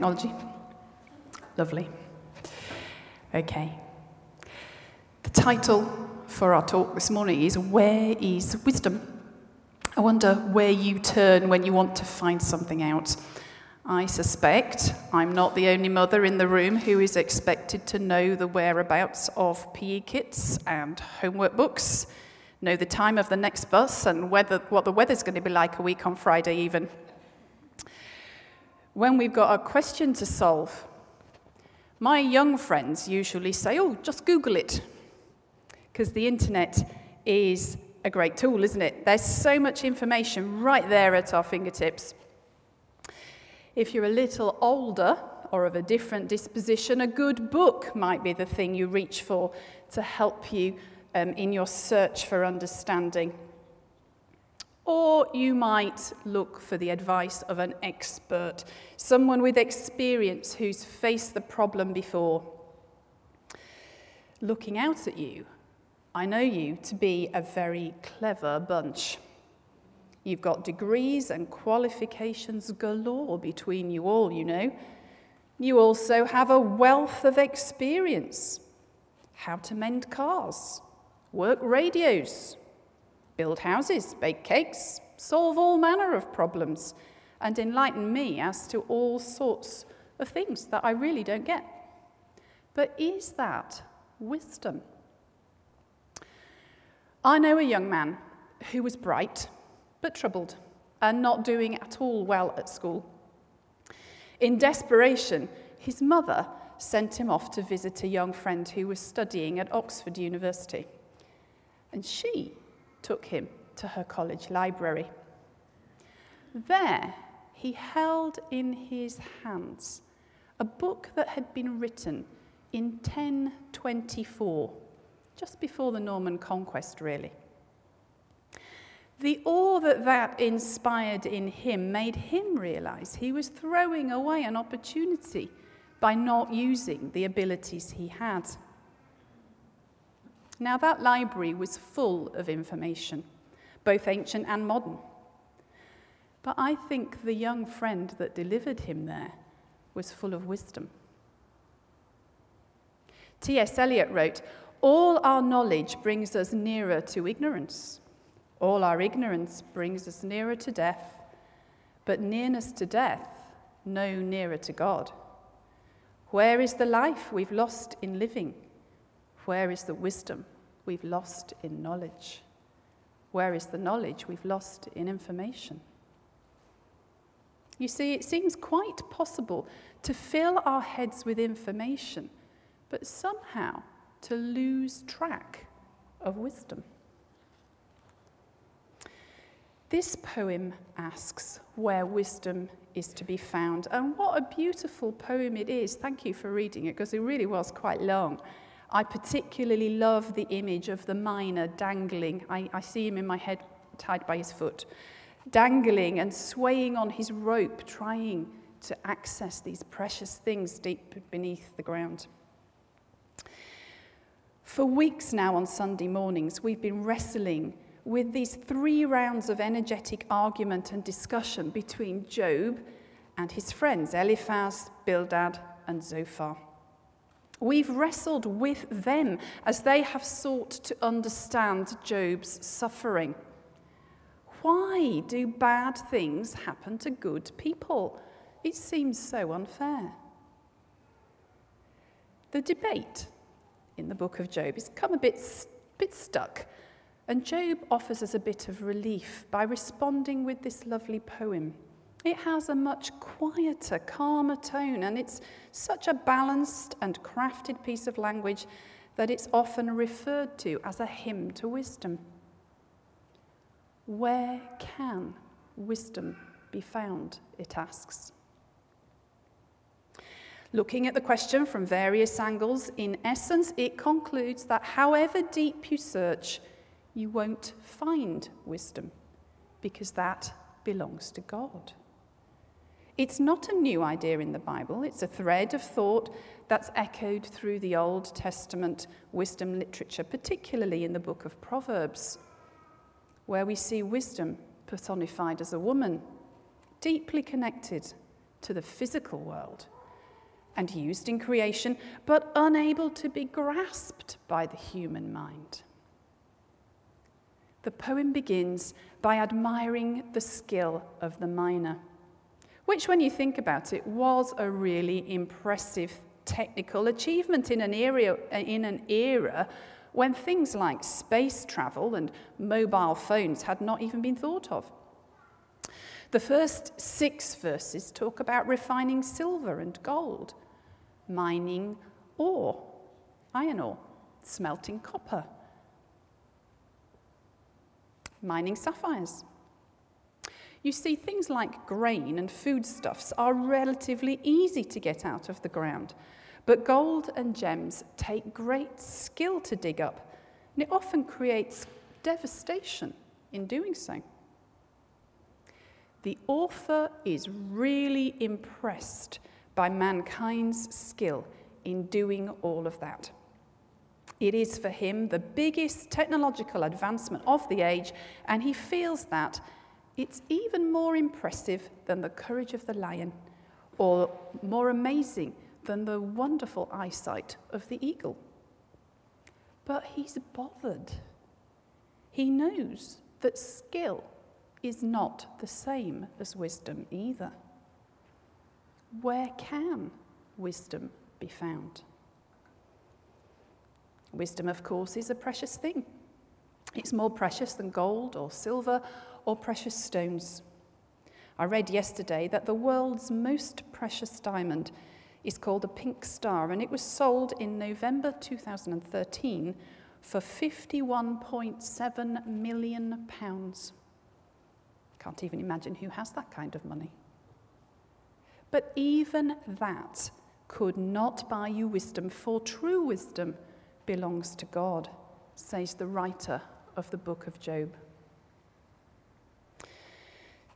technology? Lovely. Okay. The title for our talk this morning is Where is Wisdom? I wonder where you turn when you want to find something out. I suspect I'm not the only mother in the room who is expected to know the whereabouts of PE kits and homework books, know the time of the next bus, and whether, what the weather's going to be like a week on Friday, even. When we've got a question to solve, my young friends usually say, Oh, just Google it. Because the internet is a great tool, isn't it? There's so much information right there at our fingertips. If you're a little older or of a different disposition, a good book might be the thing you reach for to help you um, in your search for understanding. Or you might look for the advice of an expert, someone with experience who's faced the problem before. Looking out at you, I know you to be a very clever bunch. You've got degrees and qualifications galore between you all, you know. You also have a wealth of experience how to mend cars, work radios, build houses, bake cakes, solve all manner of problems, and enlighten me as to all sorts of things that I really don't get. But is that wisdom? I know a young man who was bright but troubled and not doing at all well at school. In desperation, his mother sent him off to visit a young friend who was studying at Oxford University. And she took him to her college library. There, he held in his hands a book that had been written in 1024, just before the Norman conquest, really. The awe that that inspired in him made him realize he was throwing away an opportunity by not using the abilities he had. Now, that library was full of information, both ancient and modern. But I think the young friend that delivered him there was full of wisdom. T.S. Eliot wrote, All our knowledge brings us nearer to ignorance. All our ignorance brings us nearer to death, but nearness to death, no nearer to God. Where is the life we've lost in living? Where is the wisdom we've lost in knowledge? Where is the knowledge we've lost in information? You see, it seems quite possible to fill our heads with information, but somehow to lose track of wisdom. This poem asks where wisdom is to be found. And what a beautiful poem it is. Thank you for reading it because it really was quite long. I particularly love the image of the miner dangling. I, I see him in my head tied by his foot, dangling and swaying on his rope, trying to access these precious things deep beneath the ground. For weeks now on Sunday mornings, we've been wrestling with these three rounds of energetic argument and discussion between Job and his friends, Eliphaz, Bildad, and Zophar. We've wrestled with them as they have sought to understand Job's suffering. Why do bad things happen to good people? It seems so unfair. The debate in the book of Job has come a bit, bit stuck and Job offers us a bit of relief by responding with this lovely poem. It has a much quieter, calmer tone, and it's such a balanced and crafted piece of language that it's often referred to as a hymn to wisdom. Where can wisdom be found? It asks. Looking at the question from various angles, in essence, it concludes that however deep you search, you won't find wisdom because that belongs to God. It's not a new idea in the Bible, it's a thread of thought that's echoed through the Old Testament wisdom literature, particularly in the book of Proverbs, where we see wisdom personified as a woman, deeply connected to the physical world and used in creation, but unable to be grasped by the human mind. The poem begins by admiring the skill of the miner, which, when you think about it, was a really impressive technical achievement in an era, uh, in an era when things like space travel and mobile phones had not even been thought of. The first six verses talk about refining silver and gold, mining ore, iron ore, smelting copper, mining sapphires. You see, things like grain and foodstuffs are relatively easy to get out of the ground, but gold and gems take great skill to dig up, and it often creates devastation in doing so. The author is really impressed by mankind's skill in doing all of that. It is for him the biggest technological advancement of the age, and he feels that it's even more impressive than the courage of the lion, or more amazing than the wonderful eyesight of the eagle. But he's bothered. He knows that skill is not the same as wisdom either. Where can wisdom be found? Wisdom, of course, is a precious thing. It's more precious than gold or silver or precious stones. I read yesterday that the world's most precious diamond is called the pink star, and it was sold in November 2013 for 51.7 million pounds. Can't even imagine who has that kind of money. But even that could not buy you wisdom, for true wisdom belongs to God, says the writer of the book of Job.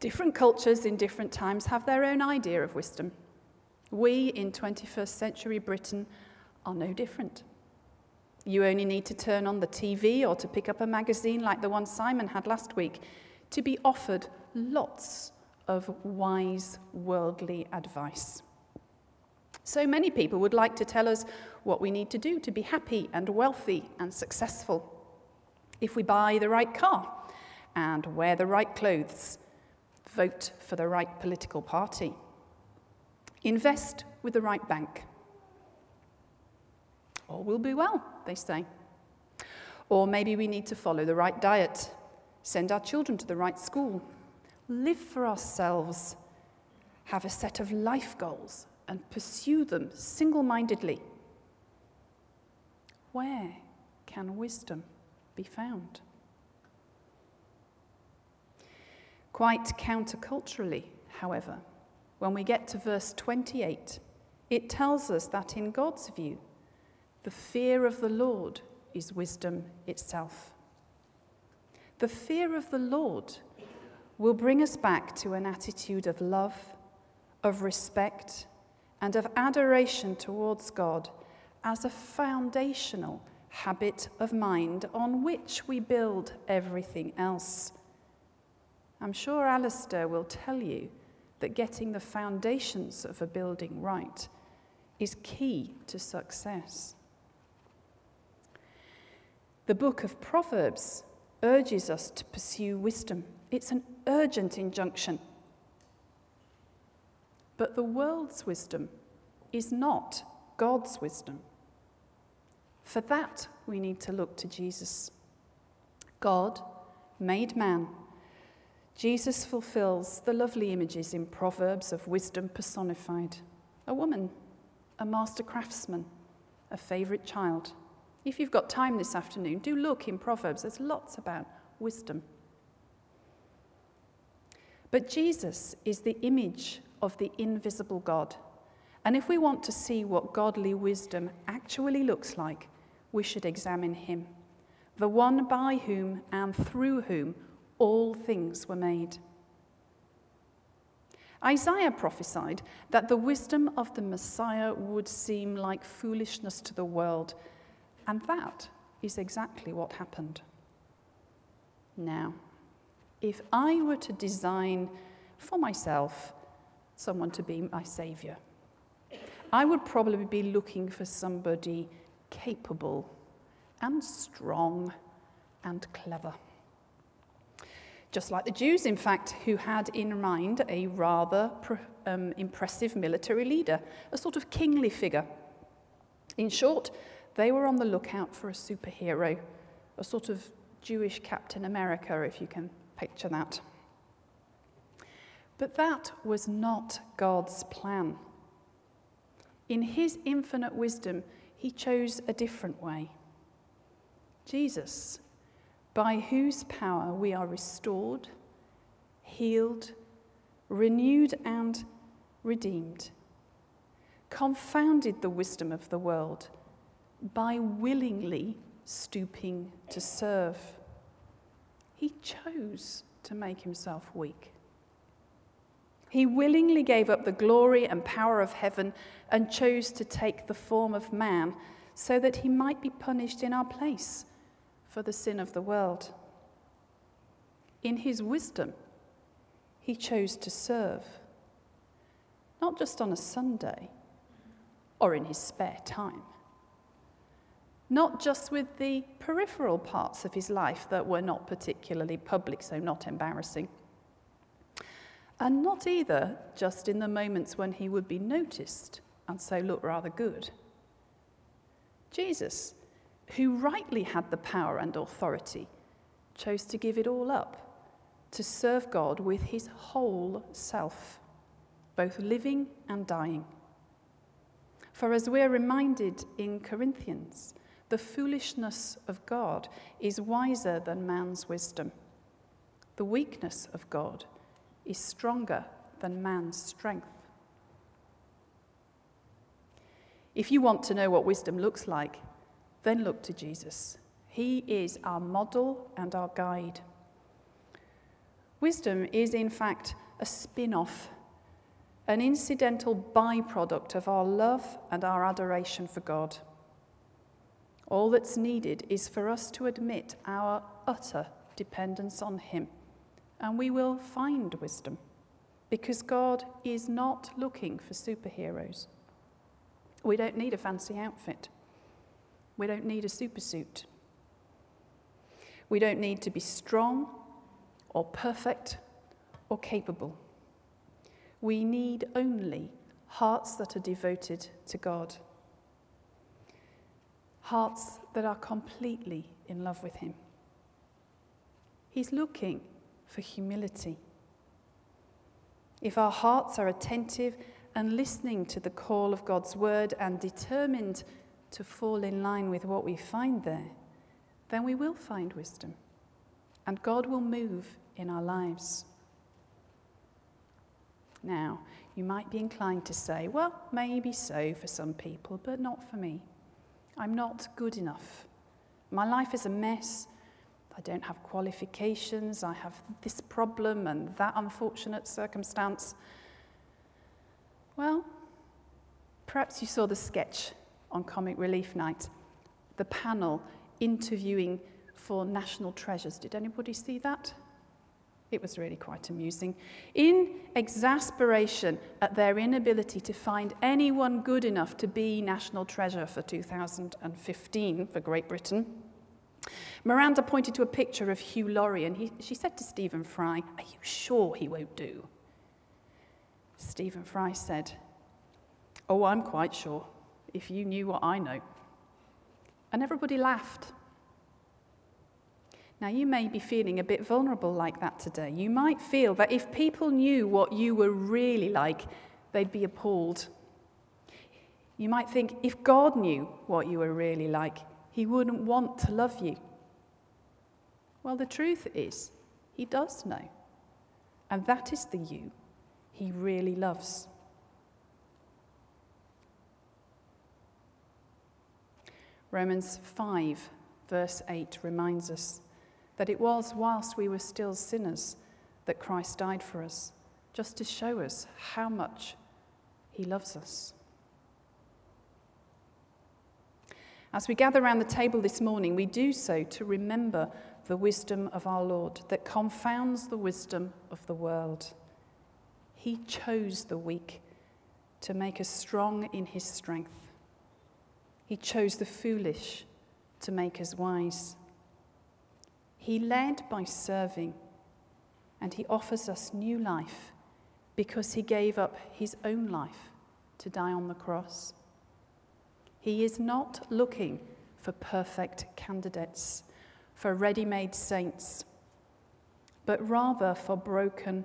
Different cultures in different times have their own idea of wisdom. We in 21st century Britain are no different. You only need to turn on the TV or to pick up a magazine like the one Simon had last week to be offered lots of wise worldly advice. So many people would like to tell us what we need to do to be happy and wealthy and successful. If we buy the right car and wear the right clothes, vote for the right political party Invest with the right bank. All will be well, they say. Or maybe we need to follow the right diet, send our children to the right school, live for ourselves, have a set of life goals, and pursue them single mindedly. Where can wisdom be found? Quite counterculturally, however, when we get to verse 28, it tells us that in God's view, the fear of the Lord is wisdom itself. The fear of the Lord will bring us back to an attitude of love, of respect, and of adoration towards God as a foundational habit of mind on which we build everything else. I'm sure Alistair will tell you that getting the foundations of a building right is key to success. The book of Proverbs urges us to pursue wisdom. It's an urgent injunction. But the world's wisdom is not God's wisdom. For that, we need to look to Jesus. God made man Jesus fulfills the lovely images in Proverbs of wisdom personified a woman, a master craftsman, a favourite child. If you've got time this afternoon, do look in Proverbs. There's lots about wisdom. But Jesus is the image of the invisible God. And if we want to see what godly wisdom actually looks like, we should examine him, the one by whom and through whom all things were made. Isaiah prophesied that the wisdom of the Messiah would seem like foolishness to the world, and that is exactly what happened. Now, if I were to design for myself someone to be my saviour. I would probably be looking for somebody capable and strong and clever. Just like the Jews, in fact, who had in mind a rather um, impressive military leader, a sort of kingly figure. In short, they were on the lookout for a superhero, a sort of Jewish Captain America, if you can picture that. But that was not God's plan. In his infinite wisdom, he chose a different way. Jesus, by whose power we are restored, healed, renewed, and redeemed, confounded the wisdom of the world by willingly stooping to serve. He chose to make himself weak. He willingly gave up the glory and power of heaven and chose to take the form of man so that he might be punished in our place for the sin of the world. In his wisdom, he chose to serve, not just on a Sunday or in his spare time, not just with the peripheral parts of his life that were not particularly public, so not embarrassing and not either just in the moments when he would be noticed and so look rather good. Jesus, who rightly had the power and authority, chose to give it all up to serve God with his whole self, both living and dying. For as we're reminded in Corinthians, the foolishness of God is wiser than man's wisdom. The weakness of God is stronger than man's strength. If you want to know what wisdom looks like, then look to Jesus. He is our model and our guide. Wisdom is, in fact, a spin off, an incidental byproduct of our love and our adoration for God. All that's needed is for us to admit our utter dependence on Him and we will find wisdom because God is not looking for superheroes. We don't need a fancy outfit. We don't need a supersuit. We don't need to be strong or perfect or capable. We need only hearts that are devoted to God, hearts that are completely in love with Him. He's looking for humility. If our hearts are attentive and listening to the call of God's word and determined to fall in line with what we find there, then we will find wisdom and God will move in our lives. Now, you might be inclined to say, well, maybe so for some people, but not for me. I'm not good enough. My life is a mess. I don't have qualifications, I have this problem and that unfortunate circumstance. Well, perhaps you saw the sketch on Comic Relief Night, the panel interviewing for national treasures. Did anybody see that? It was really quite amusing. In exasperation at their inability to find anyone good enough to be national treasure for 2015 for Great Britain, Miranda pointed to a picture of Hugh Laurie and he, she said to Stephen Fry, Are you sure he won't do? Stephen Fry said, Oh, I'm quite sure, if you knew what I know. And everybody laughed. Now, you may be feeling a bit vulnerable like that today. You might feel that if people knew what you were really like, they'd be appalled. You might think if God knew what you were really like, he wouldn't want to love you. Well, the truth is, he does know. And that is the you he really loves. Romans 5, verse 8 reminds us that it was whilst we were still sinners that Christ died for us, just to show us how much he loves us. As we gather around the table this morning, we do so to remember the wisdom of our Lord that confounds the wisdom of the world. He chose the weak to make us strong in his strength. He chose the foolish to make us wise. He led by serving, and he offers us new life because he gave up his own life to die on the cross. He is not looking for perfect candidates, for ready made saints, but rather for broken,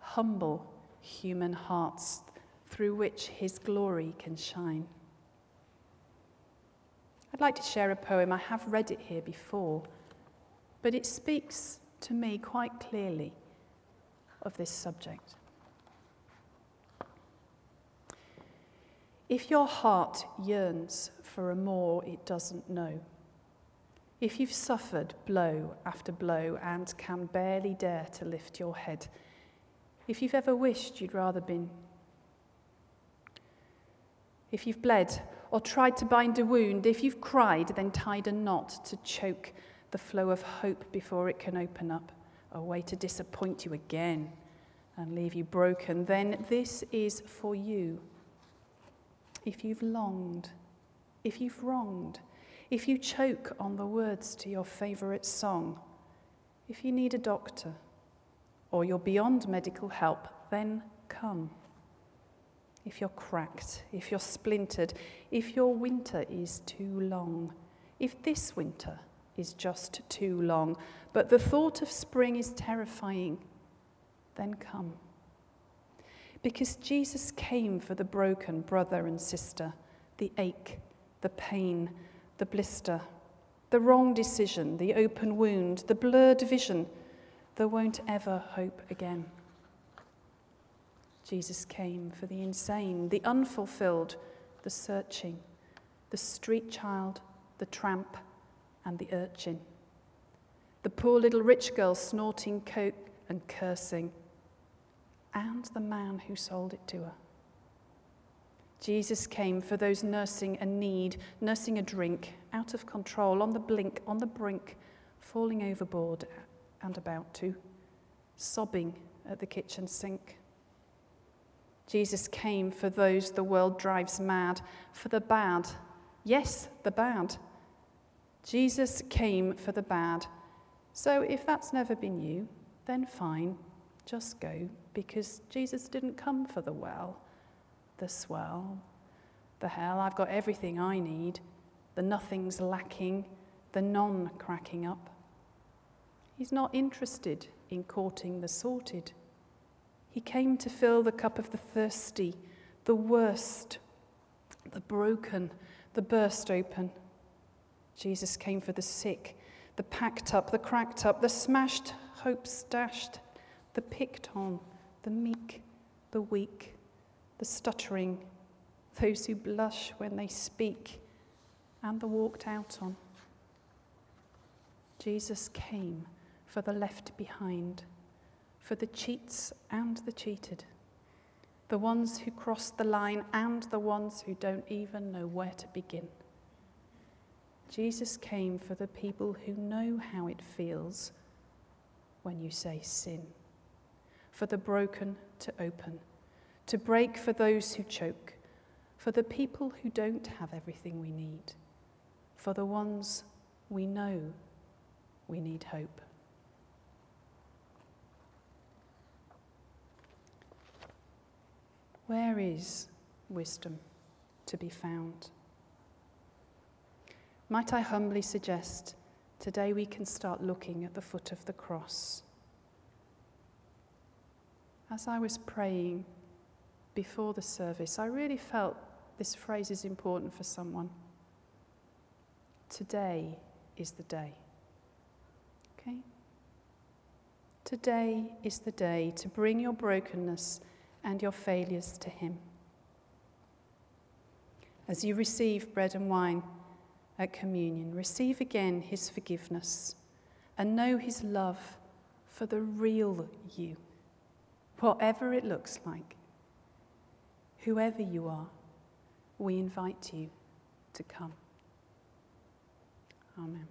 humble human hearts through which his glory can shine. I'd like to share a poem. I have read it here before, but it speaks to me quite clearly of this subject. If your heart yearns for a more it doesn't know, if you've suffered blow after blow and can barely dare to lift your head, if you've ever wished you'd rather been, if you've bled or tried to bind a wound, if you've cried, then tied a knot to choke the flow of hope before it can open up, a way to disappoint you again and leave you broken, then this is for you. If you've longed, if you've wronged, if you choke on the words to your favourite song, if you need a doctor, or you're beyond medical help, then come. If you're cracked, if you're splintered, if your winter is too long, if this winter is just too long, but the thought of spring is terrifying, then come because Jesus came for the broken brother and sister, the ache, the pain, the blister, the wrong decision, the open wound, the blurred vision that won't ever hope again. Jesus came for the insane, the unfulfilled, the searching, the street child, the tramp, and the urchin. The poor little rich girl snorting coke and cursing and the man who sold it to her. Jesus came for those nursing a need, nursing a drink, out of control, on the blink, on the brink, falling overboard and about to, sobbing at the kitchen sink. Jesus came for those the world drives mad, for the bad. Yes, the bad. Jesus came for the bad. So if that's never been you, then fine, just go because Jesus didn't come for the well, the swell, the hell. I've got everything I need, the nothing's lacking, the non cracking up. He's not interested in courting the sorted. He came to fill the cup of the thirsty, the worst, the broken, the burst open. Jesus came for the sick, the packed up, the cracked up, the smashed, hopes dashed, the picked on, the meek, the weak, the stuttering, those who blush when they speak, and the walked out on. Jesus came for the left behind, for the cheats and the cheated, the ones who cross the line and the ones who don't even know where to begin. Jesus came for the people who know how it feels when you say sin for the broken to open, to break for those who choke, for the people who don't have everything we need, for the ones we know we need hope. Where is wisdom to be found? Might I humbly suggest today we can start looking at the foot of the cross as I was praying before the service, I really felt this phrase is important for someone. Today is the day. Okay? Today is the day to bring your brokenness and your failures to Him. As you receive bread and wine at communion, receive again His forgiveness and know His love for the real you whatever it looks like, whoever you are, we invite you to come. Amen.